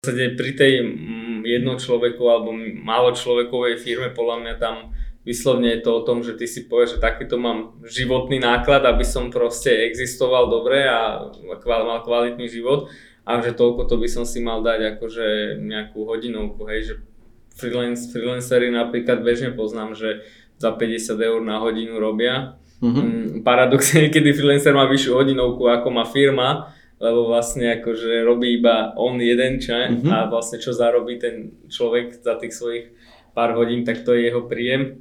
pri tej mm, jednom človeku alebo málo človekovej firme podľa mňa tam vyslovne je to o tom, že ty si povieš, že takýto mám životný náklad, aby som proste existoval dobre a mal kvalitný život a že toľko to by som si mal dať akože nejakú hodinovku, hej, že freelance, freelancery napríklad bežne poznám, že za 50 eur na hodinu robia. Mm-hmm. Paradoxne, niekedy freelancer má vyššiu hodinovku ako má firma, lebo vlastne akože robí iba on jeden čaj mm-hmm. a vlastne čo zarobí ten človek za tých svojich pár hodín, tak to je jeho príjem.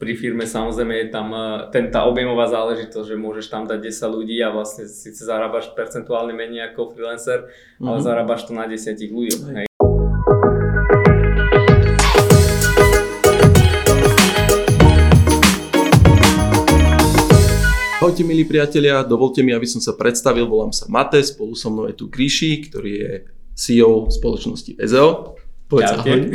Pri firme samozrejme je tam eh, ten, tá objemová záležitosť, že môžeš tam dať 10 ľudí a vlastne síce zarábaš percentuálne menej ako freelancer, mm-hmm. ale mhm. zarábaš to na 10 ľuďoch. Hej. Ahojte milí priatelia, dovolte mi, aby som sa predstavil, volám sa Mate, spolu so mnou je tu Gríši, ktorý je CEO spoločnosti EZO. Povedz ahoj.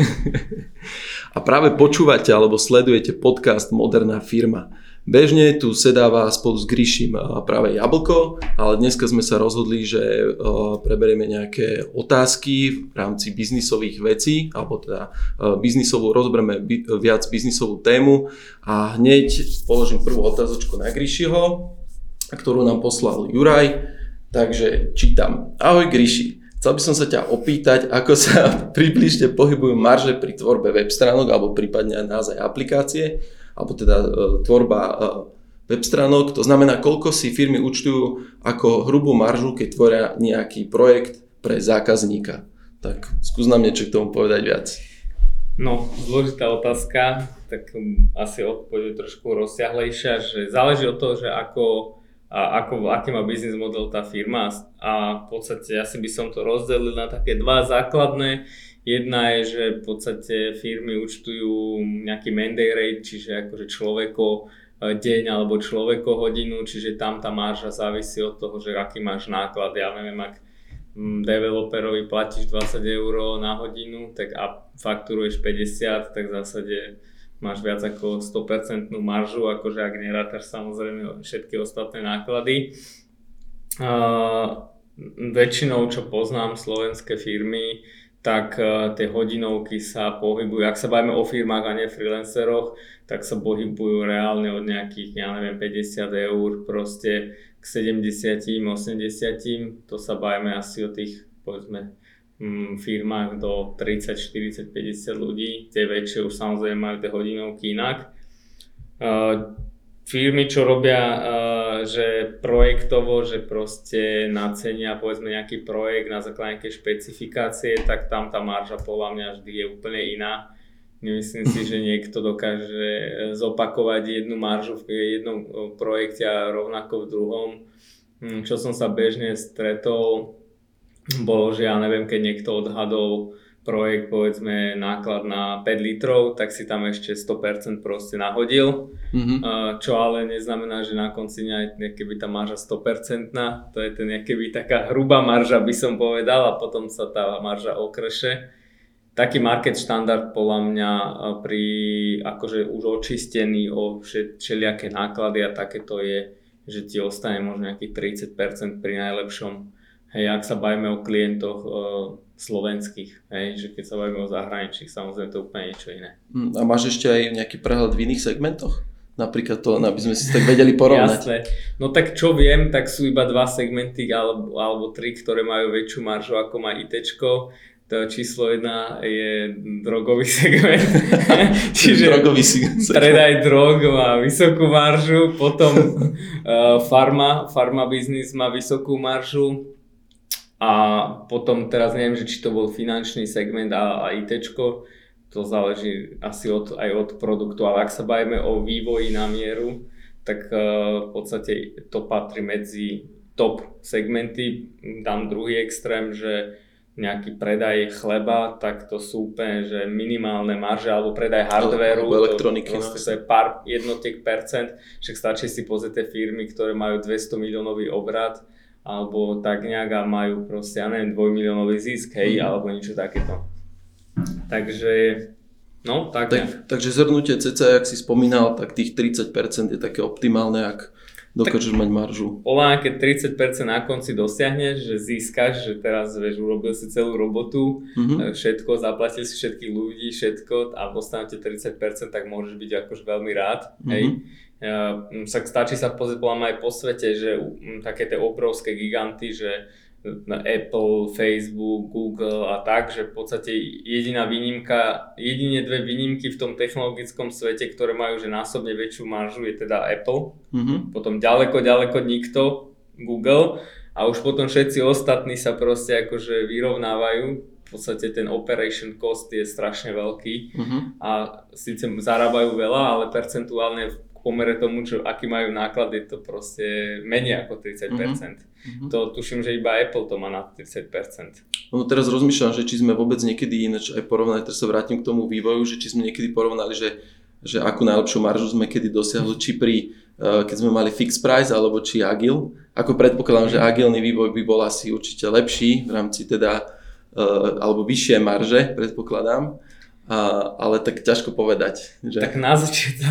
A práve počúvate alebo sledujete podcast Moderná firma. Bežne tu sedáva spolu s Gríšim práve Jablko, ale dneska sme sa rozhodli, že preberieme nejaké otázky v rámci biznisových vecí, alebo teda biznisovú, rozbereme viac biznisovú tému. A hneď položím prvú otázočku na Gríšiho, ktorú nám poslal Juraj, takže čítam. Ahoj Gríši, Chcel by som sa ťa opýtať, ako sa približne pohybujú marže pri tvorbe web stránok alebo prípadne naozaj aplikácie alebo teda e, tvorba e, web stránok. To znamená, koľko si firmy účtujú ako hrubú maržu, keď tvoria nejaký projekt pre zákazníka. Tak skús nám niečo k tomu povedať viac. No, zložitá otázka, tak um, asi odpoveď trošku rozsiahlejšia, že záleží od toho, že ako, a ako, aký má biznis model tá firma a v podstate asi by som to rozdelil na také dva základné. Jedna je, že v podstate firmy účtujú nejaký mandate rate, čiže akože človeko e, deň alebo človeko hodinu, čiže tam tá marža závisí od toho, že aký máš náklad. Ja neviem, ak mm, developerovi platíš 20 eur na hodinu tak a fakturuješ 50, tak v zásade máš viac ako 100% maržu, akože ak nerátaš samozrejme všetky ostatné náklady. Uh, väčšinou, čo poznám slovenské firmy, tak uh, tie hodinovky sa pohybujú, ak sa bavíme o firmách a nie freelanceroch, tak sa pohybujú reálne od nejakých, ja neviem, 50 eur proste k 70, 80, to sa bavíme asi o tých, povedzme, mm, firmách do 30, 40, 50 ľudí, tie väčšie už samozrejme majú tie hodinovky inak. Firmy, čo robia, uh, že projektovo, že proste nacenia povedzme nejaký projekt na základe nejakej špecifikácie, tak tam tá marža podľa mňa vždy je úplne iná. Nemyslím si, že niekto dokáže zopakovať jednu maržu v jednom e, projekte a rovnako v druhom. Hm, čo som sa bežne stretol, bolo, že ja neviem, keď niekto odhadol projekt, povedzme náklad na 5 litrov, tak si tam ešte 100% proste nahodil, mm-hmm. čo ale neznamená, že na konci dňa keby tá marža 100%, to je ten keby taká hrubá marža by som povedal a potom sa tá marža okreše. Taký market štandard podľa mňa pri akože už očistený o všelijaké náklady a takéto je, že ti ostane možno nejakých 30% pri najlepšom Hej, ak sa bavíme o klientoch uh, slovenských, hej, že keď sa bavíme o zahraničných, samozrejme to je úplne niečo iné. Hm, a máš ešte aj nejaký prehľad v iných segmentoch? Napríklad to, aby sme si tak vedeli porovnať. Jasné. No tak čo viem, tak sú iba dva segmenty alebo, alebo tri, ktoré majú väčšiu maržu ako má ITčko. To číslo jedna je drogový segment. Čiže drogový segment. predaj drog má vysokú maržu, potom uh, farma, farma biznis má vysokú maržu, a potom teraz neviem, že či to bol finančný segment a, a ITčko, to záleží asi od, aj od produktu, ale ak sa bavíme o vývoji na mieru, tak uh, v podstate to patrí medzi top segmenty. Dám druhý extrém, že nejaký predaj chleba, tak to sú úplne, že minimálne marže, alebo predaj hardvéru, elektroniky, to, to je pár jednotiek percent, však stačí si pozrieť tie firmy, ktoré majú 200 miliónový obrad, alebo tak nejak a majú proste, ja neviem, dvojmiliónový zisk, hej, mm. alebo niečo takéto. Takže, no, tak, tak Takže zhrnutie CC, ak si spomínal, tak tých 30% je také optimálne, ak dokážeš tak, mať maržu. Podľa keď 30% na konci dosiahneš, že získaš, že teraz vieš, urobil si celú robotu, mm-hmm. všetko, zaplatil si všetkých ľudí, všetko a dostanete 30%, tak môžeš byť akož veľmi rád. Mm-hmm. Hej. Sa, stačí sa pozrieť aj po svete, že m, také tie obrovské giganty, že Apple, Facebook, Google a tak, že v podstate jediná výnimka, jedine dve výnimky v tom technologickom svete, ktoré majú že násobne väčšiu maržu je teda Apple, mm-hmm. potom ďaleko, ďaleko nikto, Google a už potom všetci ostatní sa proste akože vyrovnávajú, v podstate ten operation cost je strašne veľký mm-hmm. a síce zarábajú veľa, ale percentuálne pomere tomu, čo, aký majú náklad, je to proste menej ako 30%. Mm-hmm. To tuším, že iba Apple to má na 30%. No teraz rozmýšľam, že či sme vôbec niekedy ináč aj porovnali, teraz sa vrátim k tomu vývoju, že či sme niekedy porovnali, že, že akú najlepšiu maržu sme kedy dosiahli, či pri, uh, keď sme mali fixed price, alebo či agil. Ako predpokladám, mm-hmm. že agilný vývoj by bol asi určite lepší v rámci teda, uh, alebo vyššie marže, predpokladám. A, ale tak ťažko povedať. Že... Tak na začiatku,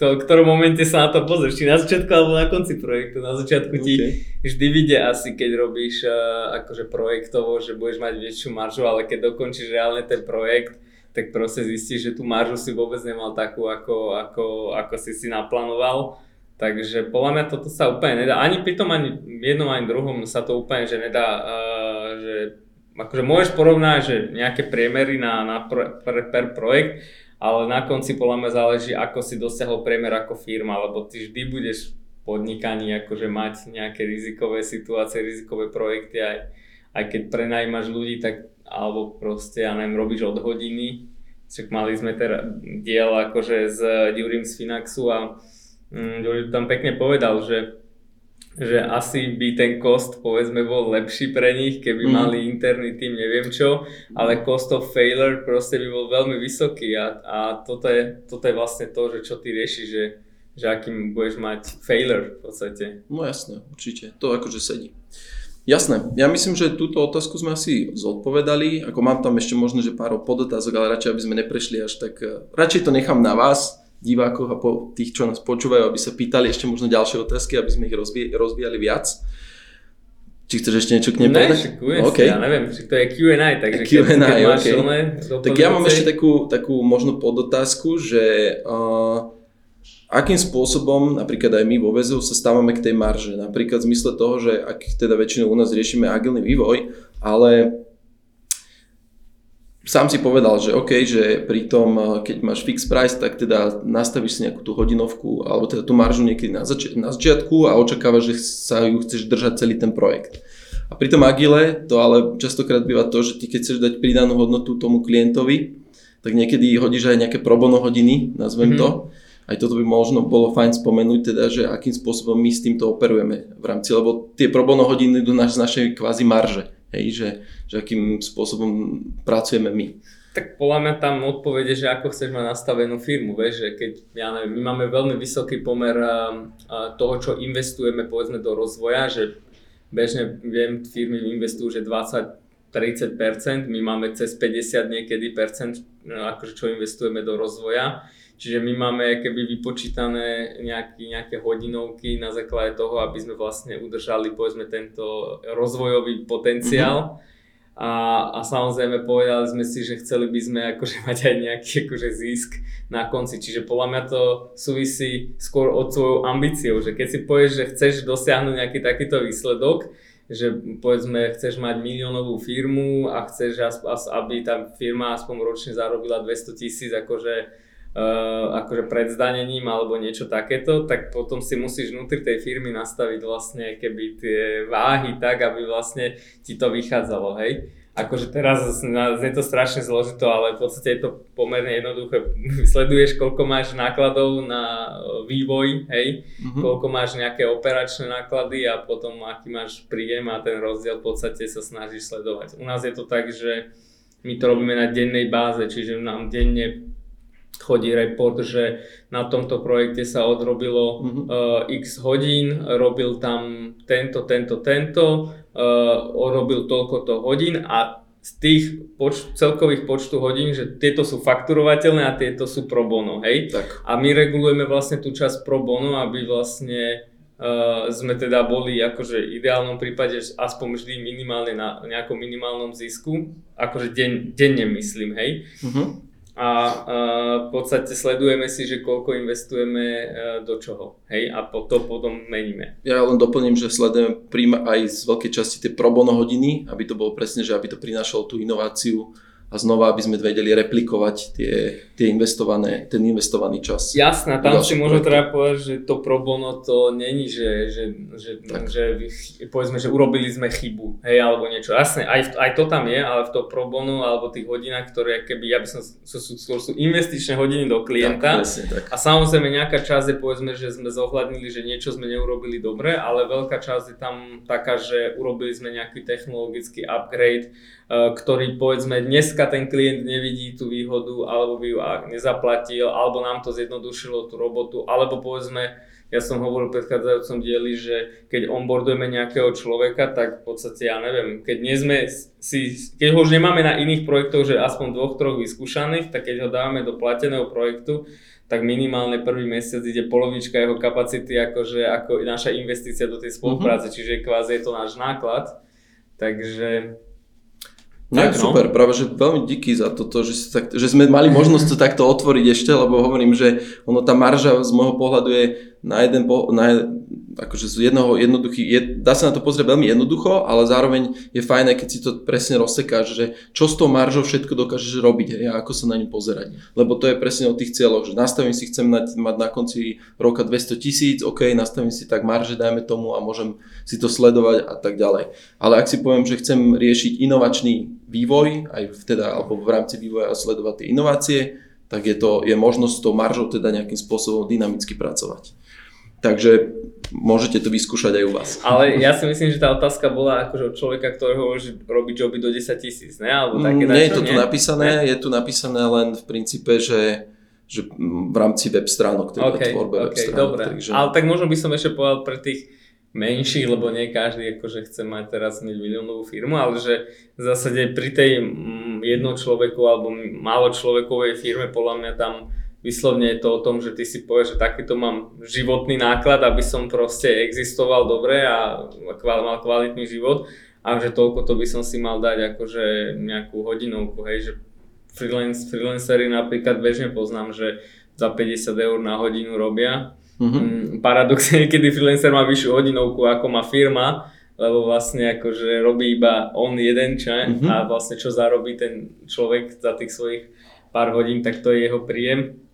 v ktorom momente sa na to pozrieš, či na začiatku alebo na konci projektu. Na začiatku ti okay. vždy vidia asi, keď robíš uh, akože projektovo, že budeš mať väčšiu maržu, ale keď dokončíš reálne ten projekt, tak proste zistíš, že tú maržu si vôbec nemal takú, ako, ako, ako si si naplánoval. Takže podľa mňa toto sa úplne nedá. Ani pri tom, ani jednom, ani druhom sa to úplne že nedá, uh, že akože môžeš porovnať, že nejaké priemery na, na pro, per, per projekt, ale na konci podľa mňa záleží, ako si dosiahol priemer ako firma, lebo ty vždy budeš v podnikaní akože mať nejaké rizikové situácie, rizikové projekty, aj, aj keď prenajímaš ľudí, tak alebo proste, ja neviem, robíš od hodiny, však mali sme teda diel akože s Durim z Finaxu a mm, tam pekne povedal, že že asi by ten cost povedzme bol lepší pre nich, keby mm. mali interný tým, neviem čo, ale cost of failure proste by bol veľmi vysoký a, a toto, je, toto je vlastne to, že čo ty riešiš, že, že akým budeš mať failure v podstate. No jasné, určite, to akože sedí. Jasné, ja myslím, že túto otázku sme asi zodpovedali, ako mám tam ešte možno, že pár podotázok, ale radšej, aby sme neprešli až tak, eh, radšej to nechám na vás, divákoch a po tých, čo nás počúvajú, aby sa pýtali ešte možno ďalšie otázky, aby sme ich rozvíjali, rozvíjali viac. Či chceš ešte niečo k nej povedať? Ne, okay. ja neviem, či to je Q&A, takže Q&A, keď, keď máš okay. Tak ja mám ešte takú, takú možno podotázku, že uh, akým spôsobom, napríklad aj my vo väzu sa stávame k tej marže. Napríklad v zmysle toho, že ak teda väčšinou u nás riešime agilný vývoj, ale sám si povedal, že OK, že pri tom, eh, keď máš fixed price, tak teda nastavíš si nejakú tú hodinovku, alebo teda tú maržu niekedy na, zač- na začiatku a očakávaš, že sa ju chceš držať celý ten projekt. A pri tom Agile to ale častokrát býva to, že ty keď chceš dať pridanú hodnotu tomu klientovi, tak niekedy hodíš aj nejaké probono hodiny, nazvem mm-hmm. to. Aj toto by možno bolo fajn spomenúť, teda, že akým spôsobom my s týmto operujeme v rámci, lebo tie probono hodiny idú z našej kvázi marže. Hej, že, že akým spôsobom pracujeme my. Tak podľa mňa tam odpovede, že ako chceš mať nastavenú firmu, vieš, že keď, ja neviem, my máme veľmi vysoký pomer toho, čo investujeme povedzme do rozvoja, že bežne viem, firmy investujú, že 20-30%, my máme cez 50 niekedy percent, no, akože čo investujeme do rozvoja Čiže my máme keby vypočítané nejaký, nejaké hodinovky na základe toho, aby sme vlastne udržali povedzme tento rozvojový potenciál. Mm-hmm. A, a samozrejme povedali sme si, že chceli by sme akože mať aj nejaký akože zisk na konci. Čiže podľa mňa to súvisí skôr od svojou ambíciou, že keď si povieš, že chceš dosiahnuť nejaký takýto výsledok, že povedzme chceš mať miliónovú firmu a chceš, aby tá firma aspoň ročne zarobila 200 tisíc akože Uh, akože pred zdanením alebo niečo takéto, tak potom si musíš vnútri tej firmy nastaviť vlastne keby tie váhy tak, aby vlastne ti to vychádzalo, hej. Akože teraz je to strašne zložito, ale v podstate je to pomerne jednoduché. Sleduješ, koľko máš nákladov na vývoj, hej, mm-hmm. koľko máš nejaké operačné náklady a potom aký máš príjem a ten rozdiel v podstate sa snažíš sledovať. U nás je to tak, že my to robíme na dennej báze, čiže nám denne chodí report, že na tomto projekte sa odrobilo mm-hmm. uh, x hodín, robil tam tento, tento, tento, uh, robil toľko hodín a z tých poč- celkových počtu hodín, že tieto sú fakturovateľné a tieto sú pro bono, hej? Tak. A my regulujeme vlastne tú časť pro bono, aby vlastne uh, sme teda boli akože v ideálnom prípade aspoň vždy minimálne na nejakom minimálnom zisku, akože deň, denne myslím, hej. Uh-huh. A uh, v podstate sledujeme si, že koľko investujeme uh, do čoho, hej, a po, to potom meníme. Ja len doplním, že sledujeme príjma aj z veľkej časti tie pro bono hodiny, aby to bolo presne, že aby to prinášalo tú inováciu a znova, aby sme vedeli replikovať tie, tie investované, ten investovaný čas. Jasné, tam si možno treba povedať, že to pro bono to není, že, že, že, že povedzme, že urobili sme chybu, hej, alebo niečo. Jasné, aj, aj to tam je, ale v to pro bono alebo tých hodinách, ktoré keby, ja by som, sú, sú, sú, sú investičné hodiny do klienta tak, presne, tak. a samozrejme nejaká časť je povedzme, že sme zohľadnili, že niečo sme neurobili dobre, ale veľká časť je tam taká, že urobili sme nejaký technologický upgrade, ktorý povedzme dneska ten klient nevidí tú výhodu, alebo by ju nezaplatil, alebo nám to zjednodušilo tú robotu, alebo povedzme, ja som hovoril v predchádzajúcom dieli, že keď onboardujeme nejakého človeka, tak v podstate ja neviem, keď nie sme si, keď ho už nemáme na iných projektoch, že aspoň dvoch, troch vyskúšaných, tak keď ho dávame do plateného projektu, tak minimálne prvý mesiac ide polovička jeho kapacity akože ako naša investícia do tej spolupráce, uh-huh. čiže kvázi je to náš náklad. Takže tak, no. super, práve že veľmi díky za toto, že, tak, že sme mali možnosť to takto otvoriť ešte, lebo hovorím, že ono tá marža z môjho pohľadu je na jeden, po, na, akože z jednoho jednoduchý, je, dá sa na to pozrieť veľmi jednoducho, ale zároveň je fajné, keď si to presne rozsekáš, že čo s tou maržou všetko dokážeš robiť hej, a ako sa na ňu pozerať. Lebo to je presne o tých cieľoch, že nastavím si, chcem mať, mať na konci roka 200 tisíc, OK, nastavím si tak marže, dajme tomu a môžem si to sledovať a tak ďalej. Ale ak si poviem, že chcem riešiť inovačný vývoj, aj teda, alebo v rámci vývoja sledovať tie inovácie, tak je, to, je možnosť s tou maržou teda nejakým spôsobom dynamicky pracovať. Takže môžete to vyskúšať aj u vás. Ale ja si myslím, že tá otázka bola akože od človeka, ktorého robí joby do 10 tisíc, ne? Alebo také nie je to tu napísané, ne? je tu napísané len v princípe, že že v rámci web stránok, teda okay, tvorbe okay, web stránok. Dobre. Takže... Ale tak možno by som ešte povedal pre tých menších, lebo nie každý akože chce mať teraz miliónovú firmu, ale že v zásade pri tej jednom človeku alebo málo človekovej firme podľa mňa tam vyslovne je to o tom, že ty si povieš, že takýto mám životný náklad, aby som proste existoval dobre a mal kvalitný život a že toľko to by som si mal dať akože nejakú hodinovku, hej, že freelance, freelancery napríklad bežne poznám, že za 50 eur na hodinu robia. Mm-hmm. Paradoxne, kedy freelancer má vyššiu hodinovku ako má firma, lebo vlastne akože robí iba on jeden čaj mm-hmm. a vlastne čo zarobí ten človek za tých svojich pár hodín, tak to je jeho príjem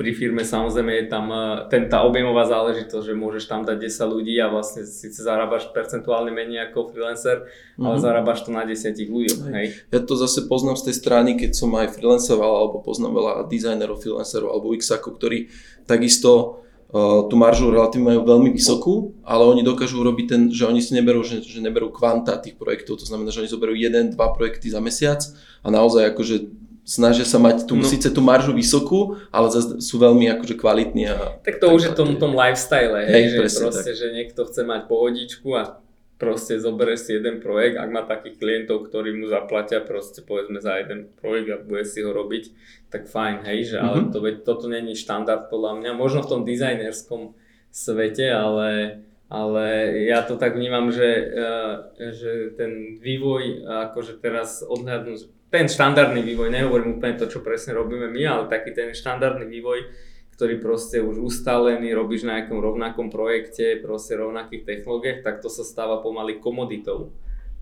pri firme samozrejme je tam e, ten, tá objemová záležitosť, že môžeš tam dať 10 ľudí a vlastne síce zarábaš percentuálne menej ako freelancer, mm-hmm. ale mhm. zarábaš to na 10 ľudí. Hej. Ja to zase poznám z tej strany, keď som aj freelanceroval, alebo poznám veľa dizajnerov, freelancerov alebo x ktorí takisto uh, tú maržu relatívne majú veľmi vysokú, ale oni dokážu urobiť ten, že oni si neberú, že, že neberú kvanta tých projektov, to znamená, že oni zoberú jeden, dva projekty za mesiac a naozaj akože snažia sa mať tú, no. síce tú maržu vysokú, ale zase sú veľmi akože kvalitní. A, tak to tak, už je tom, tom lifestyle, hej, hej že proste, tak. že niekto chce mať pohodičku a proste zoberie si jeden projekt, ak má takých klientov, ktorí mu zaplatia proste povedzme za jeden projekt a bude si ho robiť, tak fajn, hej, že mm-hmm. ale mhm. to, toto není štandard podľa mňa, možno v tom dizajnerskom svete, ale ale ja to tak vnímam, že, eh, že ten vývoj, akože teraz odhľadnúť ten štandardný vývoj, nehovorím úplne to, čo presne robíme my, ale taký ten štandardný vývoj, ktorý proste už ustálený, robíš na nejakom rovnakom projekte, proste rovnakých technológiách, tak to sa stáva pomaly komoditou.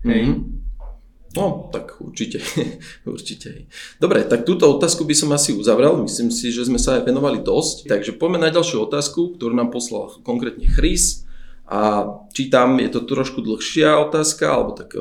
Hej? Mm-hmm. No, tak určite, určite. Dobre, tak túto otázku by som asi uzavrel, myslím si, že sme sa aj venovali dosť, takže poďme na ďalšiu otázku, ktorú nám poslal konkrétne Chris. A čítam, je to trošku dlhšia otázka, alebo tak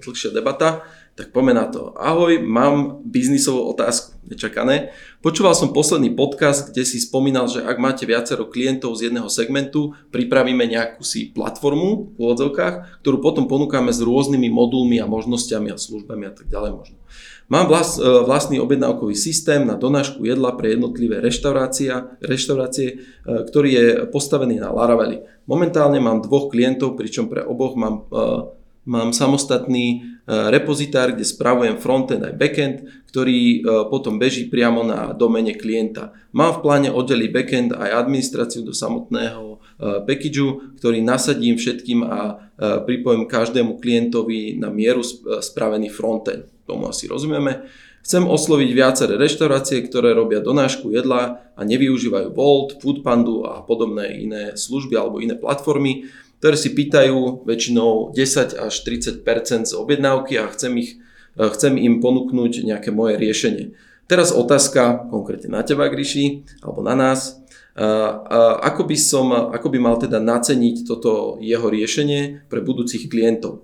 dlhšia debata. Tak poďme na to. Ahoj, mám biznisovú otázku, nečakané. Počúval som posledný podcast, kde si spomínal, že ak máte viacero klientov z jedného segmentu, pripravíme nejakú si platformu v úvodzovkách, ktorú potom ponúkame s rôznymi modulmi a možnosťami a službami a tak ďalej možno. Mám vlast, e, vlastný objednávkový systém na donášku jedla pre jednotlivé reštaurácie, e, ktorý je postavený na Laraveli. Momentálne mám dvoch klientov, pričom pre oboch mám, e, mám samostatný repozitár, kde spravujem frontend aj backend, ktorý potom beží priamo na domene klienta. Mám v pláne oddeliť backend aj administráciu do samotného packageu, ktorý nasadím všetkým a pripojím každému klientovi na mieru spravený frontend. Tomu asi rozumieme. Chcem osloviť viaceré reštaurácie, ktoré robia donášku jedla a nevyužívajú Volt, Foodpandu a podobné iné služby alebo iné platformy, ktoré si pýtajú väčšinou 10 až 30% z objednávky a chcem, ich, eh, chcem im ponúknuť nejaké moje riešenie. Teraz otázka konkrétne na teba, Gríši, alebo na nás. Eh, eh, ako by, som, ako by mal teda naceniť toto jeho riešenie pre budúcich klientov?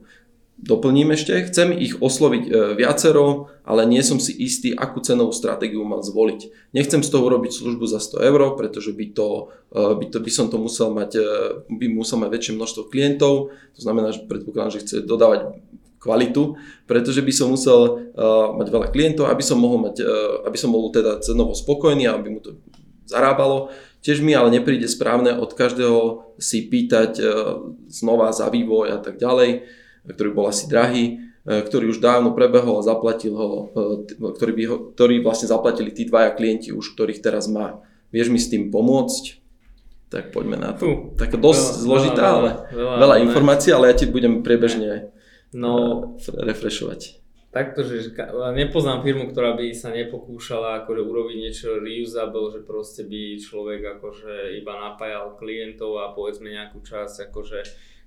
Doplním ešte, chcem ich osloviť e, viacero, ale nie som si istý, akú cenovú stratégiu mám zvoliť. Nechcem z toho urobiť službu za 100 eur, pretože by, to, e, by, to, by som to musel mať, e, by musel mať väčšie množstvo klientov, to znamená, že predpokladám, že chce dodávať kvalitu, pretože by som musel uh, mať veľa klientov, aby som mohol mať, uh, aby som bol teda cenovo spokojný, aby mu to zarábalo. Tiež mi ale nepríde správne od každého si pýtať uh, znova za vývoj a tak ďalej ktorý bol asi drahý, e, ktorý už dávno prebehol a zaplatil ho, e, ktorý, by ho, ktorý vlastne zaplatili tí dvaja klienti už, ktorých teraz má. Vieš mi s tým pomôcť? Tak poďme na to. Uh, tak dosť veľa, zložitá, veľa, ale veľa, veľa informácií, ale ja ti budem priebežne no, uh, refreshovať. Takto, že nepoznám firmu, ktorá by sa nepokúšala akože urobiť niečo reusable, že proste by človek akože iba napájal klientov a povedzme nejakú časť akože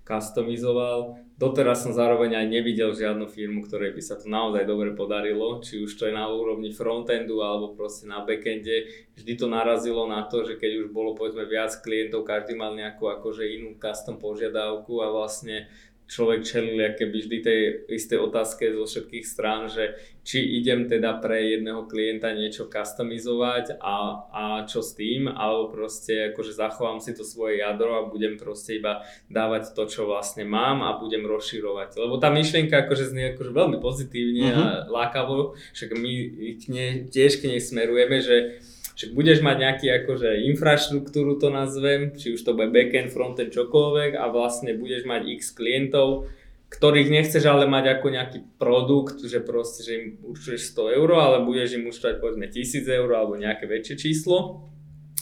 customizoval. Doteraz som zároveň aj nevidel žiadnu firmu, ktorej by sa to naozaj dobre podarilo, či už to je na úrovni frontendu alebo proste na backende. Vždy to narazilo na to, že keď už bolo povedzme viac klientov, každý mal nejakú akože inú custom požiadavku a vlastne človek čelil keby vždy tej istej otázke zo všetkých strán, že či idem teda pre jedného klienta niečo customizovať a, a čo s tým, alebo proste akože zachovám si to svoje jadro a budem proste iba dávať to, čo vlastne mám a budem rozširovať. Lebo tá myšlienka akože znie akože veľmi pozitívne uh-huh. a mhm. lákavo, však my k nej, tiež k nej smerujeme, že že budeš mať nejaký akože infraštruktúru to nazvem, či už to bude backend, frontend, čokoľvek a vlastne budeš mať x klientov, ktorých nechceš ale mať ako nejaký produkt, že proste, že im účtuješ 100 eur, ale budeš im účtovať povedzme 1000 eur alebo nejaké väčšie číslo.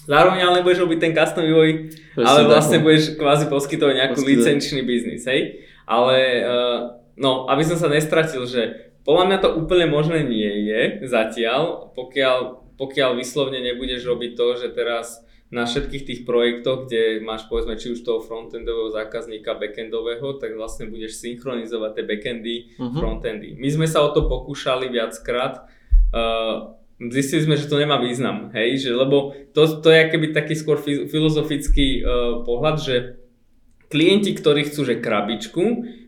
Zároveň ale nebudeš robiť ten custom vývoj, ale vlastne budeš kvázi poskytovať nejakú Poskytovať. licenčný biznis, hej. Ale uh, no, aby som sa nestratil, že podľa mňa to úplne možné nie je zatiaľ, pokiaľ pokiaľ vyslovne nebudeš robiť to, že teraz na všetkých tých projektoch, kde máš povedzme či už toho frontendového zákazníka, backendového, tak vlastne budeš synchronizovať tie backendy, uh-huh. frontendy. My sme sa o to pokúšali viackrát, uh, zistili sme, že to nemá význam, hej, že, lebo to, to je keby taký skôr filozofický uh, pohľad, že klienti, ktorí chcú že krabičku,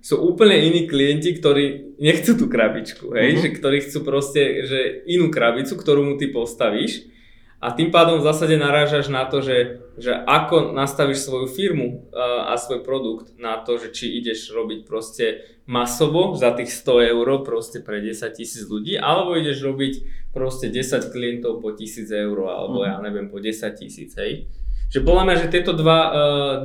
sú úplne iní klienti, ktorí nechcú tú krabičku, hej, uh-huh. že ktorí chcú proste, že inú krabicu, ktorú mu ty postavíš a tým pádom v zásade narážaš na to, že, že ako nastavíš svoju firmu a svoj produkt na to, že či ideš robiť proste masovo za tých 100 eur proste pre 10 tisíc ľudí, alebo ideš robiť proste 10 klientov po 1000 eur, alebo uh-huh. ja neviem, po 10 tisíc, hej. Že podľa mňa, že tieto dva, uh,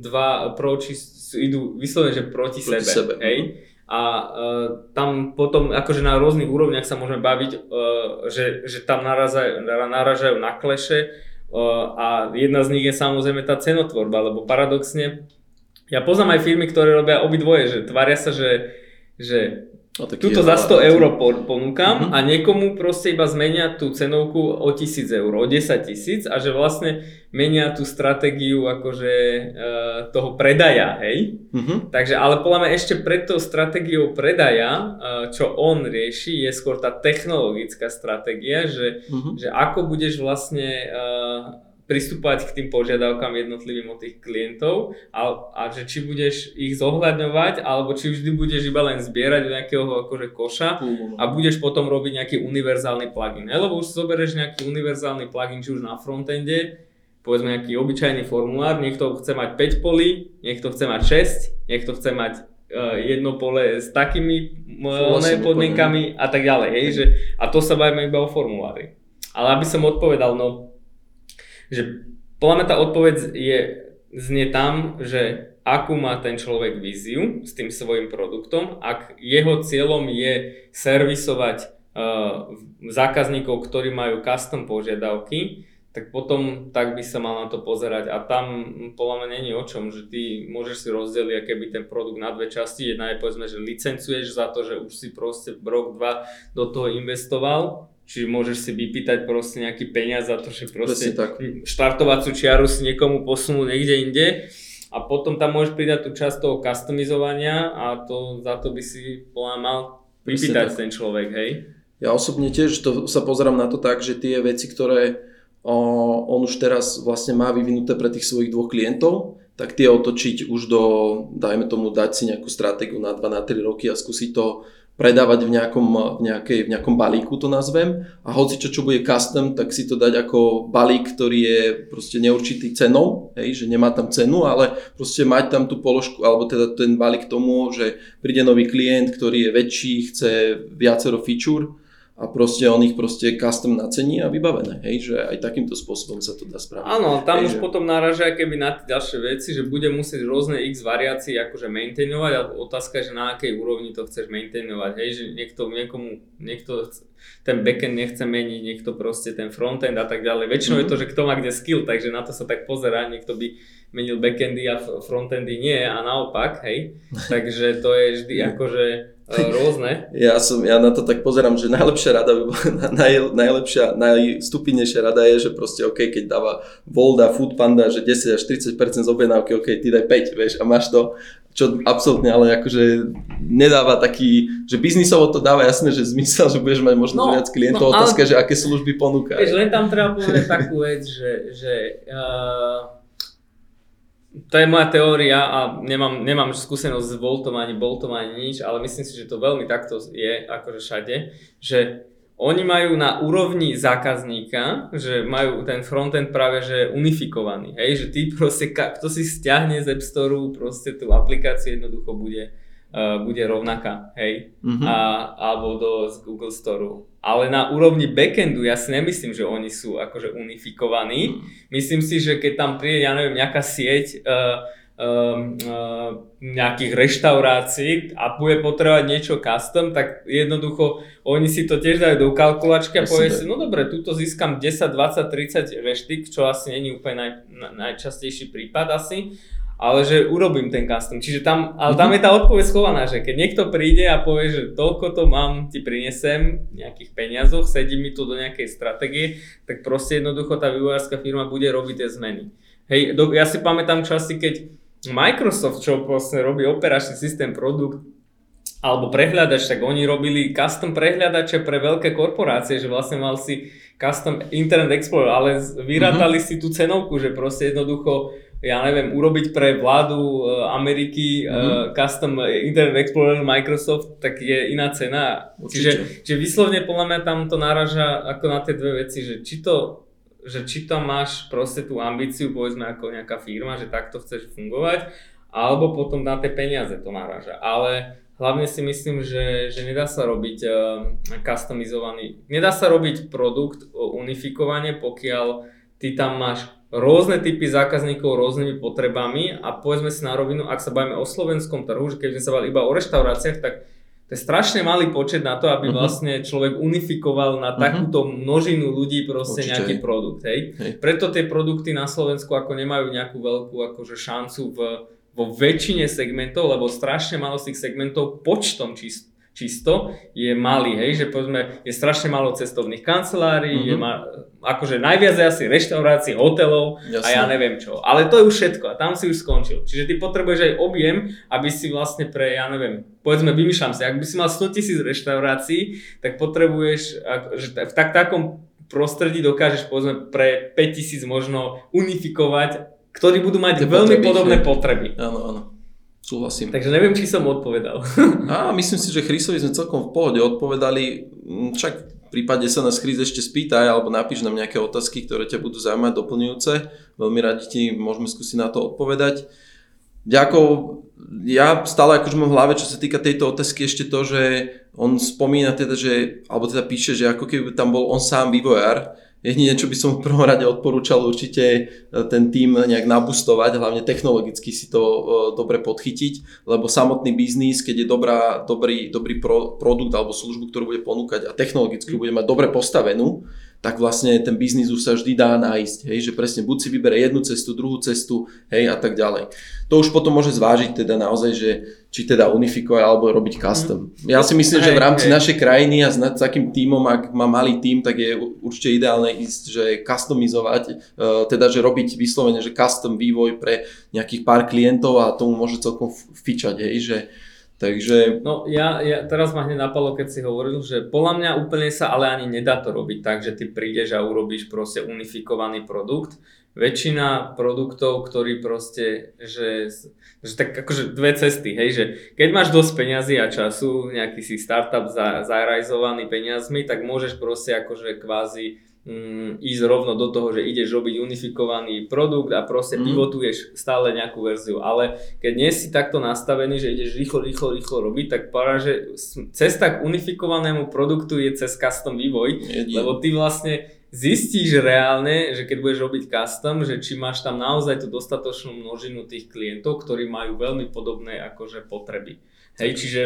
dva approachy idú vyslovene, že proti, proti sebe. sebe. Hej? Mhm. A uh, tam potom akože na rôznych úrovniach sa môžeme baviť, uh, že, že tam naražajú, naražajú na kleše uh, a jedna z nich je samozrejme tá cenotvorba, lebo paradoxne ja poznám aj firmy, ktoré robia obidvoje, že tvária sa, že, že No, Tuto za 100 eur ponúkam uh-huh. a niekomu proste iba zmenia tú cenovku o 1000 eur, o 10 tisíc a že vlastne menia tú stratégiu akože uh, toho predaja, hej. Uh-huh. Takže, ale podľa mňa ešte pred tou stratégiou predaja, uh, čo on rieši, je skôr tá technologická stratégia, že, uh-huh. že ako budeš vlastne uh, pristupovať k tým požiadavkám jednotlivým od tých klientov a, a že či budeš ich zohľadňovať alebo či vždy budeš iba len zbierať do nejakého akože koša a budeš potom robiť nejaký univerzálny plugin. Lebo už zoberieš nejaký univerzálny plugin či už na frontende, povedzme nejaký obyčajný formulár, niekto chce mať 5 polí, niekto chce mať 6, niekto chce mať uh, jedno pole s takými uh, podmienkami a tak ďalej. Hej, že, a to sa bavíme iba o formulári. Ale aby som odpovedal, no že podľa mňa tá odpoveď je znie tam, že akú má ten človek víziu s tým svojim produktom, ak jeho cieľom je servisovať uh, zákazníkov, ktorí majú custom požiadavky, tak potom tak by sa mal na to pozerať. A tam podľa mňa není o čom, že ty môžeš si rozdeliť aké by ten produkt na dve časti, jedna je povedzme, že licencuješ za to, že už si proste rok, dva do toho investoval, čiže môžeš si vypýtať proste nejaký peniaz za to, že proste štartovacú čiaru si niekomu posunú niekde inde. A potom tam môžeš pridať tú časť toho customizovania a to, za to by si podľa mal vypýtať ten človek, hej? Ja osobne tiež to, sa pozerám na to tak, že tie veci, ktoré on už teraz vlastne má vyvinuté pre tých svojich dvoch klientov, tak tie otočiť už do, dajme tomu, dať si nejakú stratégiu na 2 na 3 roky a skúsiť to predávať v nejakom, v, nejakej, v nejakom balíku to nazvem. A hoci čo, čo bude custom, tak si to dať ako balík, ktorý je proste neurčitý cenou, hej, že nemá tam cenu, ale proste mať tam tú položku, alebo teda ten balík tomu, že príde nový klient, ktorý je väčší, chce viacero feature, a proste on ich proste custom nacení a vybavené, hej, že aj takýmto spôsobom sa to dá spraviť. Áno, tam hej, už že... potom náražia keby na tie ďalšie veci, že bude musieť rôzne x variácií akože maintainovať a otázka že na akej úrovni to chceš maintainovať, hej, že niekto, niekomu, niekto ten backend nechce meniť, niekto proste ten frontend a tak ďalej. Väčšinou mm-hmm. je to, že kto má kde skill, takže na to sa tak pozerá, niekto by menil backendy a frontendy nie a naopak, hej. takže to je vždy akože rôzne. Ja, som, ja na to tak pozerám, že najlepšia rada by bola, naj, najlepšia, najstupinnejšia rada je, že proste OK, keď dáva Volda, Foodpanda, že 10 až 30% z objednávky, OK, ty daj 5, vieš, a máš to, čo absolútne, ale akože nedáva taký, že biznisovo to dáva jasné, že zmysel, že budeš mať možno no, viac klientov, no, otázka, ale, že aké služby ponúka. Vieš, len tam treba povedať takú vec, že, že uh, to je moja teória a nemám, nemám skúsenosť s Voltom ani Boltom ani nič, ale myslím si, že to veľmi takto je, akože všade, že oni majú na úrovni zákazníka, že majú ten frontend práve že unifikovaný, hej, že ty proste, kto si stiahne z App Store, proste tú aplikáciu jednoducho bude, uh, bude rovnaká, hej, mm-hmm. a, alebo do z Google Store ale na úrovni backendu ja si nemyslím, že oni sú akože unifikovaní. Mm. Myslím si, že keď tam príde, ja neviem, nejaká sieť uh, um, uh, nejakých reštaurácií a bude potrebovať niečo custom, tak jednoducho oni si to tiež dajú do kalkulačky a povie si, no dobre, tuto získam 10, 20, 30 reštik, čo asi není úplne naj, najčastejší prípad asi ale že urobím ten custom. Čiže tam, ale tam mhm. je tá odpoveď schovaná, že keď niekto príde a povie, že toľko to mám, ti prinesem nejakých peniazoch, sedí mi tu do nejakej stratégie, tak proste jednoducho tá vývojárska firma bude robiť tie zmeny. Hej, do, ja si pamätám časy, keď Microsoft, čo vlastne robí operačný systém produkt, alebo prehľadač, tak oni robili custom prehľadače pre veľké korporácie, že vlastne mal si custom Internet Explorer, ale vyrátali mm-hmm. si tú cenovku, že proste jednoducho ja neviem, urobiť pre vládu uh, Ameriky mm-hmm. uh, custom Internet Explorer Microsoft, tak je iná cena. Čiže, čiže vyslovne podľa mňa tam to náraža ako na tie dve veci, že či to že či tam máš proste tú ambíciu, povedzme ako nejaká firma, že takto chceš fungovať, alebo potom na tie peniaze to náraža. Ale hlavne si myslím, že, že nedá sa robiť uh, customizovaný, nedá sa robiť produkt unifikovane, pokiaľ ty tam máš rôzne typy zákazníkov rôznymi potrebami a povedzme si na rovinu, ak sa bavíme o slovenskom trhu, že keď sme sa bavili iba o reštauráciách, tak to je strašne malý počet na to, aby uh-huh. vlastne človek unifikoval na uh-huh. takúto množinu ľudí proste Určite. nejaký produkt. Hej? hej. Preto tie produkty na Slovensku ako nemajú nejakú veľkú akože šancu v, vo väčšine segmentov, lebo strašne malo z tých segmentov počtom čist, čisto je malý, hej, že povedzme je strašne málo cestovných kancelárií, mm-hmm. je mhm. ma, akože najviac je asi reštaurácií, hotelov Jasne. a ja neviem čo. Ale to je už všetko a tam si už skončil. Čiže ty potrebuješ aj objem, aby si vlastne pre, ja neviem, povedzme, vymýšľam si, ak by si mal 100 tisíc reštaurácií, tak potrebuješ, že v tak, takom prostredí dokážeš povedzme pre 5 tisíc možno unifikovať, ktorí budú mať Te veľmi potreby, podobné že? potreby. Áno, áno. Súhlasím. Takže neviem, či som odpovedal. A myslím si, že Chrisovi sme celkom v pohode odpovedali. Mm, však v prípade sa nás Chris ešte spýtaj alebo napíš nám nejaké otázky, ktoré ťa budú zaujímať, doplňujúce. Veľmi radi ti môžeme skúsiť na to odpovedať. Ďakujem. Ja stále akože mám v hlave, čo sa týka tejto otázky, ešte to, že on spomína teda, že, alebo teda píše, že ako keby tam bol on sám vývojár, jedine, čo by som v prvom rade odporúčal určite e, ten tým nejak nabustovať, hlavne technologicky si to uh, dobre podchytiť, lebo samotný biznis, keď je dobrá, dobrý, dobrý pro, produkt alebo službu, ktorú bude ponúkať a technologicky bude mať dobre postavenú, tak vlastne ten biznis už sa vždy dá nájsť, hej, že presne buď si vybere jednu cestu, druhú cestu, hej, a tak ďalej. To už potom môže zvážiť teda naozaj, že či teda unifikovať alebo robiť custom. Mhm. Ja si myslím, že v rámci našej krajiny a s takým tímom, ak má malý tím, tak je určite ideálne ísť, že customizovať, e, teda že robiť vyslovene, že custom vývoj pre nejakých pár klientov a tomu môže celkom fičať, hej, že Takže... No ja, ja teraz ma hneď napalo, keď si hovoril, že podľa mňa úplne sa ale ani nedá to robiť tak, že ty prídeš a urobíš proste unifikovaný produkt. Väčšina produktov, ktorí proste, že, že tak akože dve cesty, hej, že keď máš dosť peňazí a času, nejaký si startup za, zarajzovaný peniazmi, tak môžeš proste akože kvázi mm, ísť rovno do toho, že ideš robiť unifikovaný produkt a proste mm. pivotuješ stále nejakú verziu. Ale keď nie si takto nastavený, že ideš rýchlo, rýchlo, rýchlo robiť, tak para, že cesta k unifikovanému produktu je cez custom vývoj, Jedin. lebo ty vlastne zistíš reálne, že keď budeš robiť custom, že či máš tam naozaj tú dostatočnú množinu tých klientov, ktorí majú veľmi podobné akože potreby. Hej, čiže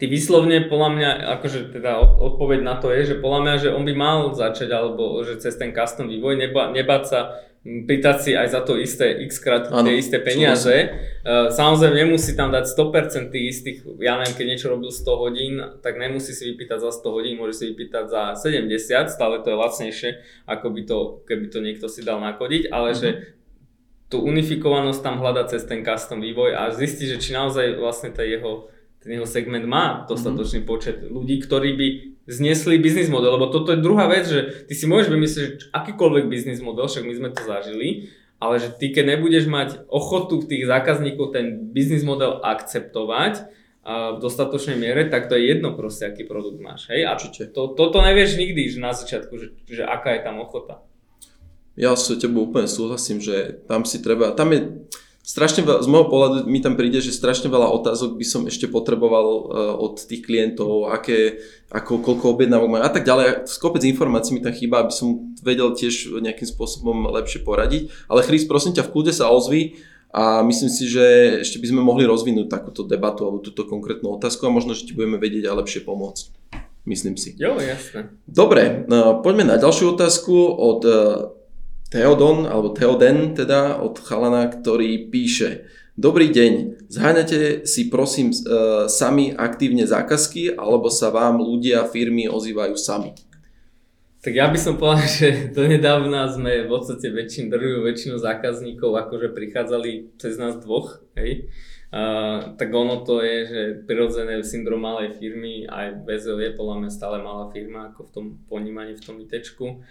ty vyslovne podľa mňa, akože teda odpoveď na to je, že podľa mňa, že on by mal začať, alebo že cez ten custom vývoj neba, nebať sa pýtať si aj za to isté x krát ano, tie isté peniaze. Uh, samozrejme nemusí tam dať 100% tých istých, ja neviem, keď niečo robil 100 hodín, tak nemusí si vypýtať za 100 hodín, môže si vypýtať za 70, stále to je lacnejšie, ako by to, keby to niekto si dal nakodiť, ale uh-huh. že mhm. tú unifikovanosť tam hľadať cez ten custom vývoj a zistiť, že či naozaj vlastne tá jeho ten jeho segment má dostatočný mm-hmm. počet ľudí, ktorí by znesli biznis model, lebo toto je druhá vec, že ty si môžeš vymyslieť, že akýkoľvek biznis model, však my sme to zažili, ale že ty keď nebudeš mať ochotu tých zákazníkov ten biznis model akceptovať a v dostatočnej miere, tak to je jedno proste, aký produkt máš. Hej? A to, toto nevieš nikdy, že na začiatku, že, že aká je tam ochota. Ja s tebou úplne súhlasím, že tam si treba, tam je, strašne veľa, z môjho pohľadu mi tam príde, že strašne veľa otázok by som ešte potreboval uh, od tých klientov, aké, ako, koľko objednávok majú a tak ďalej. Kopec informácií mi tam chýba, aby som vedel tiež nejakým spôsobom lepšie poradiť. Ale Chris, prosím ťa, v kľude sa ozvi a myslím si, že ešte by sme mohli rozvinúť takúto debatu alebo túto konkrétnu otázku a možno, že ti budeme vedieť aj lepšie pomôcť. Myslím si. Jo, jasne. Dobre, uh, poďme na ďalšiu otázku od uh, Theodon, alebo Theoden teda, od chalana, ktorý píše Dobrý deň, zháňate si prosím e, sami aktívne zákazky, alebo sa vám ľudia, firmy ozývajú sami? Tak ja by som povedal, že do nedávna sme v podstate väčšin, drvivú väčšinu zákazníkov akože prichádzali cez nás dvoch, hej. Uh, tak ono to je, že prirodzené syndrom malej firmy, aj BZO je podľa mňa stále malá firma, ako v tom ponímaní v tom ITčku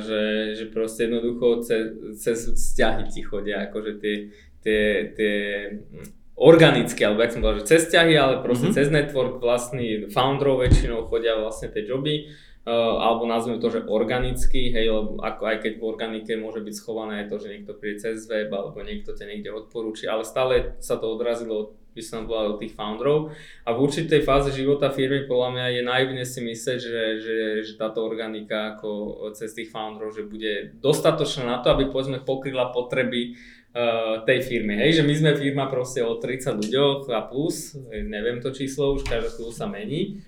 že, že proste jednoducho cez, cez vzťahy ti chodia, akože tie, tie, tie organické, alebo jak som povedal, že cez vzťahy, ale proste mm-hmm. cez network vlastný founderov väčšinou chodia vlastne tie joby, uh, alebo nazveme to, že organicky, hej, lebo ako aj keď v organike môže byť schované to, že niekto príde cez web, alebo niekto ťa niekde odporúči, ale stále sa to odrazilo od by som povedal, tých founderov. A v určitej fáze života firmy podľa mňa je naivne si myslieť, že, že, že táto organika ako cez tých founderov, že bude dostatočná na to, aby povedzme pokryla potreby uh, tej firmy. Hej, že my sme firma proste o 30 ľuďoch a plus, neviem to číslo, už každá chvíľu sa mení.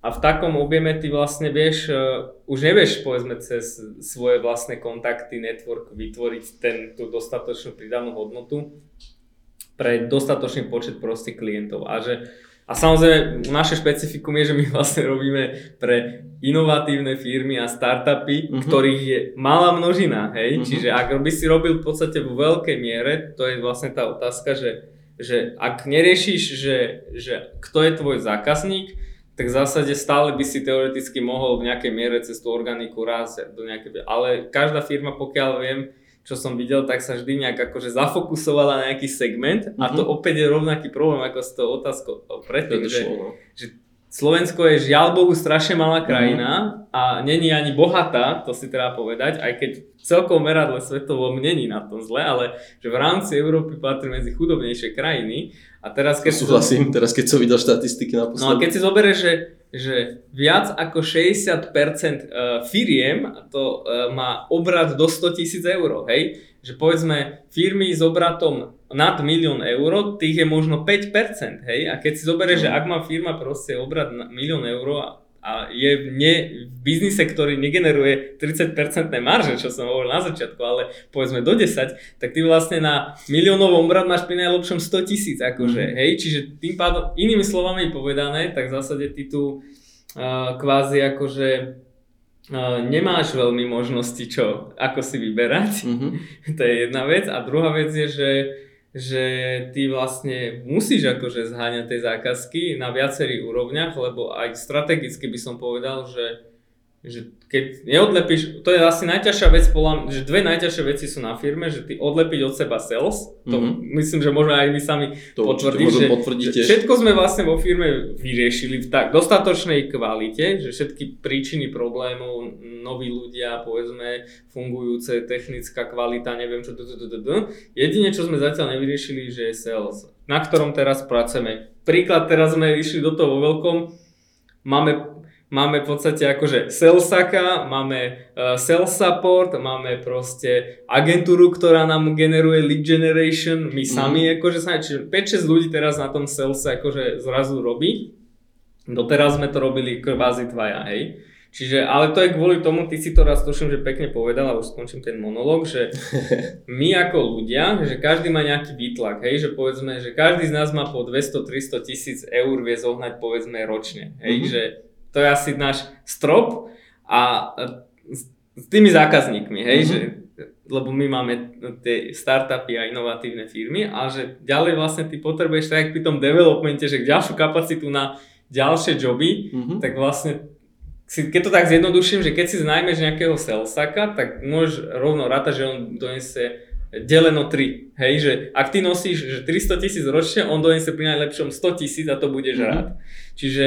A v takom objeme ty vlastne vieš, uh, už nevieš povedzme cez svoje vlastné kontakty, network vytvoriť ten, tú dostatočnú pridanú hodnotu pre dostatočný počet prostých klientov. A, že, a samozrejme naše špecifikum je, že my vlastne robíme pre inovatívne firmy a startupy, uh-huh. ktorých je malá množina. Hej? Uh-huh. Čiže ak by si robil v podstate vo veľkej miere, to je vlastne tá otázka, že, že ak neriešiš, že, že kto je tvoj zákazník, tak v zásade stále by si teoreticky mohol v nejakej miere cez tú organiku rásť do nejakej... Ale každá firma, pokiaľ viem, čo som videl, tak sa vždy nejak akože zafokusovala na nejaký segment mm-hmm. a to mhm. opäť je rovnaký problém ako s tou otázkou predtým, že, no. že Slovensko je žiaľ Bohu strašne malá mhm. krajina mm-hmm. a není ani bohatá, to si treba povedať, aj keď celkom meradle svetovo není na tom zle, ale že v rámci Európy patrí medzi chudobnejšie krajiny a teraz keď... Súhlasím, teraz keď som videl štatistiky na No a keď si zoberieš, že že viac ako 60% e, firiem to e, má obrad do 100 tisíc eur, hej? Že povedzme firmy s obratom nad milión eur, tých je možno 5%, hej? A keď si zoberieš, že ak má firma proste obrad na milión eur a je ne, v biznise, ktorý negeneruje 30% marže, čo som hovoril na začiatku, ale povedzme do 10, tak ty vlastne na miliónový obrad máš pri najlepšom 100 tisíc, akože, mm. hej, čiže tým pádom, inými slovami povedané, tak v zásade ty tu uh, kvázi akože uh, nemáš veľmi možnosti čo, ako si vyberať, mm-hmm. to je jedna vec a druhá vec je, že že ty vlastne musíš akože zháňať tie zákazky na viacerých úrovniach, lebo aj strategicky by som povedal, že že keď neodlepíš, to je asi najťažšia vec, podľa, že dve najťažšie veci sú na firme, že ty odlepiť od seba sales, to mm-hmm. myslím, že možno aj vy sami to potvrdiť, že, že všetko sme vlastne vo firme vyriešili v tak dostatočnej kvalite, že všetky príčiny problémov, noví ľudia, povedzme, fungujúce, technická kvalita, neviem čo, jedine čo sme zatiaľ nevyriešili, že je sales, na ktorom teraz pracujeme. Príklad, teraz sme išli do toho vo veľkom, máme máme v podstate akože salesaka, máme uh, sales support, máme proste agentúru, ktorá nám generuje lead generation, my mhm. sami mm. akože sa, čiže 5-6 ľudí teraz na tom sales akože zrazu robí. Doteraz sme to robili kvázi dvaja, hej. Čiže, ale to je kvôli tomu, ty si to raz tuším, že pekne povedal a už skončím ten monolog, že my ako ľudia, že každý má nejaký výtlak, hej, že povedzme, že každý z nás má po 200-300 tisíc eur vie zohnať povedzme ročne, hej, mm-hmm. že to je asi náš strop a s tými zákazníkmi, hej, mm-hmm. že lebo my máme tie startupy a inovatívne firmy a že ďalej vlastne ty potrebuješ tak pri tom developmente, že ďalšiu kapacitu na ďalšie joby, mm-hmm. tak vlastne keď to tak zjednoduším, že keď si znajmeš nejakého salesaka, tak môžeš rovno rátať, že on donese deleno 3. Hej, že ak ty nosíš že 300 tisíc ročne, on donese pri najlepšom 100 tisíc a to budeš mm-hmm. rád. Čiže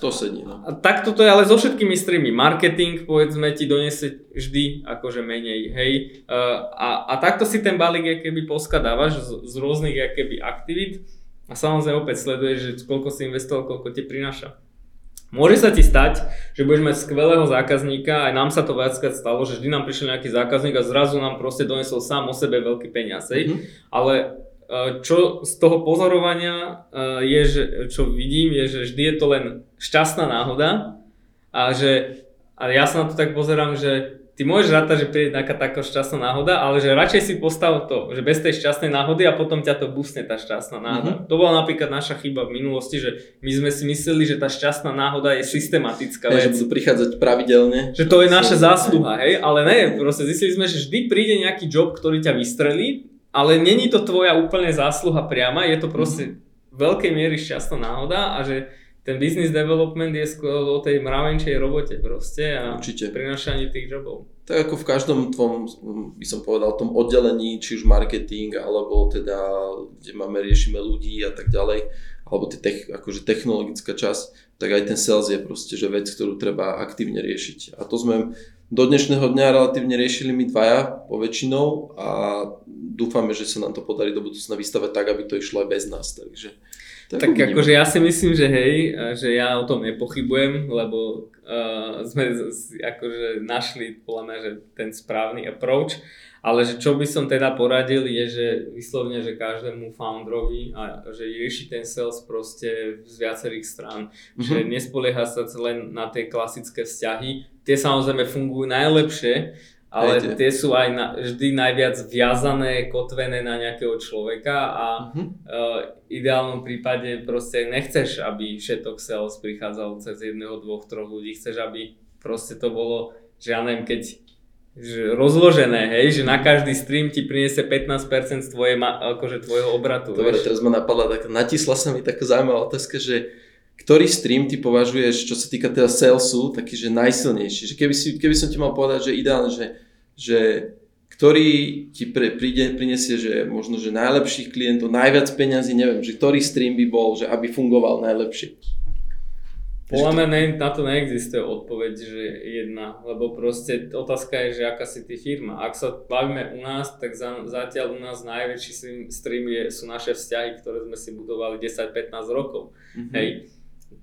to sedí, no. A takto to je ale so všetkými streamy. Marketing, povedzme, ti donesie vždy akože menej, hej. A, a takto si ten balík keby poskadávaš z, z rôznych keby aktivít a samozrejme opäť sleduješ, že koľko si investoval, koľko ti prináša. Môže sa ti stať, že budeš mať skvelého zákazníka, aj nám sa to viackrát stalo, že vždy nám prišiel nejaký zákazník a zrazu nám proste donesol sám o sebe veľký peniaz, mm-hmm. ale čo z toho pozorovania eh, je, že, čo vidím, je, že vždy je to len šťastná náhoda a že a ja sa na to tak pozerám, že ty môžeš rátať, že príde nejaká taká šťastná náhoda, ale že radšej si postav to, že bez tej šťastnej náhody a potom ťa to busne tá šťastná náhoda. Mm-hmm. To bola napríklad naša chyba v minulosti, že my sme si mysleli, že tá šťastná náhoda je systematická vec. Že budú prichádzať pravidelne. Že to je naša zásluha, hej, ale ne, proste zistili sme, že vždy príde nejaký job, ktorý ťa vystrelí ale není to tvoja úplne zásluha priama, je to proste mm-hmm. veľkej miery šťastná náhoda a že ten business development je skôr o tej mravenčej robote proste a Určite. prinašaní tých jobov. Tak ako v každom tvom, by som povedal, tom oddelení, či už marketing, alebo teda, kde máme, riešime ľudí a tak ďalej, alebo tie tech, akože technologická časť, tak aj ten sales je proste, že vec, ktorú treba aktívne riešiť. A to sme do dnešného dňa relatívne riešili my dvaja po väčšinou a dúfame, že sa nám to podarí do budúcna vystavať tak, aby to išlo aj bez nás. Takže, tak tak akože ja si myslím, že hej, že ja o tom nepochybujem, lebo uh, sme akože našli podľa mňa, že ten správny approach. Ale že čo by som teda poradil je, že vyslovne, že každému founderovi a že rieši ten sales proste z viacerých strán. Mm-hmm. Že nespolieha sa len na tie klasické vzťahy. Tie samozrejme fungujú najlepšie, ale Hejte. tie sú aj na, vždy najviac viazané, kotvené na nejakého človeka a mm-hmm. uh, ideálnom prípade proste nechceš, aby všetok sales prichádzal cez jedného, dvoch, troch ľudí. Chceš, aby proste to bolo, že ja neviem, keď že rozložené, hej, že na každý stream ti priniesie 15% z tvoje, akože tvojho obratu. Dobre, vieš? teraz ma napadla tak, natisla sa mi taká zaujímavá otázka, že ktorý stream ty považuješ, čo sa týka teda salesu, taký, že najsilnejší? Že keby, si, keby som ti mal povedať, že ideálne, že, že ktorý ti pre, príde, prinesie, že možno, že najlepších klientov, najviac peňazí, neviem, že ktorý stream by bol, že aby fungoval najlepšie? Podľa mňa ne, na to neexistuje odpoveď, že jedna, lebo proste otázka je, že aká si ty firma. Ak sa bavíme u nás, tak za, zatiaľ u nás najväčší stream je, sú naše vzťahy, ktoré sme si budovali 10-15 rokov. Mm-hmm. Hej.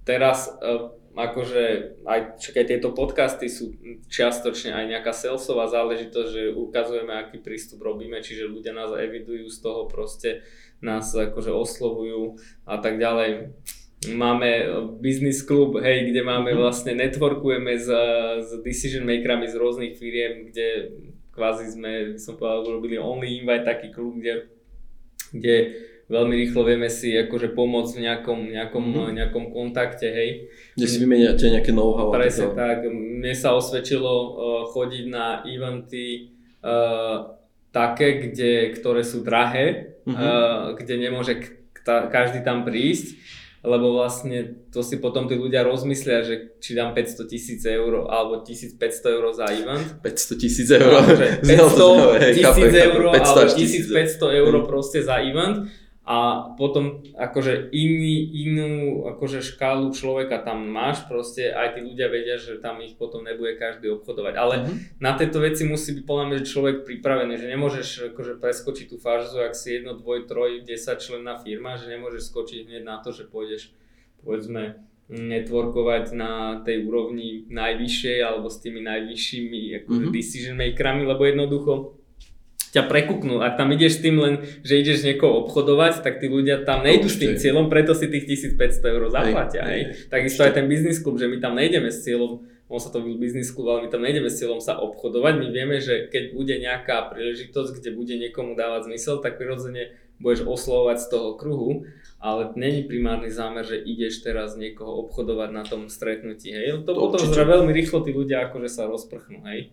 Teraz uh, akože aj, aj tieto podcasty sú čiastočne aj nejaká salesová záležitosť, že ukazujeme, aký prístup robíme, čiže ľudia nás evidujú z toho proste, nás akože oslovujú a tak ďalej. Máme business klub, hej, kde máme mhm. vlastne, networkujeme s, s decision makerami z rôznych firiem, kde kvázi sme, som povedal, robili only invite taký klub, kde, kde veľmi rýchlo vieme si akože pomôcť v nejakom, nejakom, mm-hmm. nejakom kontakte, hej. Kde si vymeniate nejaké know-how. Presne tak. Mne sa osvedčilo uh, chodiť na eventy uh, také, kde, ktoré sú drahé, mm-hmm. uh, kde nemôže k- každý tam prísť lebo vlastne to si potom tí ľudia rozmyslia, že či dám 500 tisíc eur alebo 1500 eur za event. 500 tisíc eur. 500 tisíc eur alebo 1500 eur proste za event a potom akože iný, inú akože škálu človeka tam máš, proste aj tí ľudia vedia, že tam ich potom nebude každý obchodovať. Ale mm-hmm. na tieto veci musí byť podľa mňa človek pripravený, že nemôžeš akože preskočiť tú fázu, ak si jedno, dvoj, troj, desať členná firma, že nemôžeš skočiť hneď na to, že pôjdeš povedzme networkovať na tej úrovni najvyššej alebo s tými najvyššími akože mm-hmm. decision makerami, lebo jednoducho ťa prekúknú. Ak tam ideš s tým len, že ideš niekoho obchodovať, tak tí ľudia tam nejdú s tým cieľom, preto si tých 1500 eur zaplatia. Hej, hej. Takisto aj ten biznis klub, že my tam nejdeme s cieľom, on sa to byl biznis klub, ale my tam nejdeme s cieľom sa obchodovať. My vieme, že keď bude nejaká príležitosť, kde bude niekomu dávať zmysel, tak prirodzene budeš oslovovať z toho kruhu, ale není primárny zámer, že ideš teraz niekoho obchodovať na tom stretnutí. Hej. To, to potom veľmi rýchlo tí ľudia akože sa rozprchnú. Hej.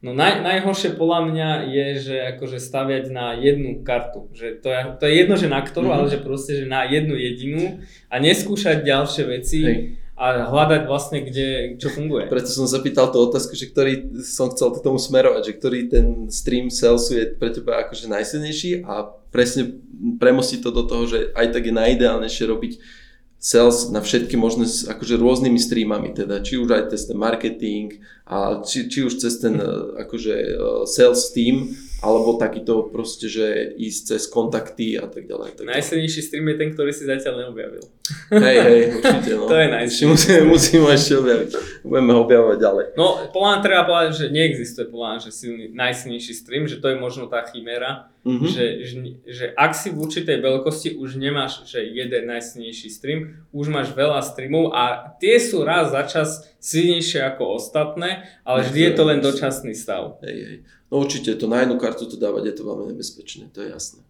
No naj, najhoršie podľa mňa je, že akože staviať na jednu kartu. Že to, je, to je jedno, že na ktorú, mm-hmm. ale že proste, že na jednu jedinú a neskúšať ďalšie veci. Hej a hľadať vlastne, kde, čo funguje. Preto som zapýtal tú otázku, že ktorý som chcel k tomu smerovať, že ktorý ten stream salesu je pre teba akože najsilnejší a presne premostiť to do toho, že aj tak je najideálnejšie robiť sales na všetky možné, akože rôznymi streamami, teda či už aj cez ten marketing, a či, či už cez ten eh, akože eh, sales team, alebo takýto proste, že ísť cez kontakty a tak ďalej. Tak Najsilnejší stream je ten, ktorý si zatiaľ neobjavil. Hej, hej, určite. No. to je najsilnejší. Musíme, musíme ešte objaviť. Budeme ho objavovať ďalej. No, podľa treba povedať, že neexistuje podľa že silný, najsilnejší stream, že to je možno tá chimera, mm-hmm. že, že, že ak si v určitej veľkosti už nemáš že jeden najsilnejší stream, už máš veľa streamov a tie sú raz za čas silnejšie ako ostatné, ale vždy je to len dočasný stav. Hej, hej. No určite to na jednu kartu to dávať je to veľmi nebezpečné, to je jasné.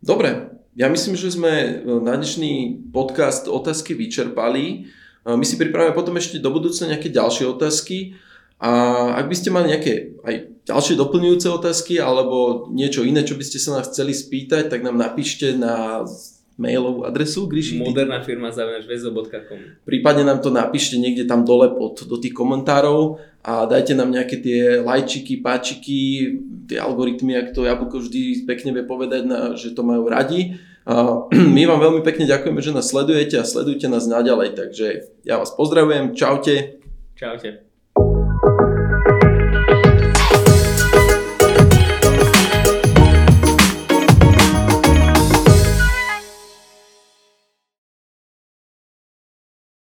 Dobre, ja myslím, že sme e, na dnešný podcast otázky vyčerpali. E, my si pripravíme potom ešte do budúcna nejaké ďalšie otázky. A ak by ste mali nejaké aj ďalšie doplňujúce otázky alebo niečo iné, čo by ste sa nás chceli spýtať, tak nám napíšte na mailovú adresu, Gríši? Moderná firma zavinačvezo.com Prípadne nám to napíšte niekde tam dole pod, do tých komentárov a dajte nám nejaké tie lajčiky, páčiky, tie algoritmy, ak to Jablko vždy pekne vie povedať, na, že to majú radi. A my vám veľmi pekne ďakujeme, že nás sledujete a sledujte nás naďalej, takže ja vás pozdravujem, čaute. Čaute.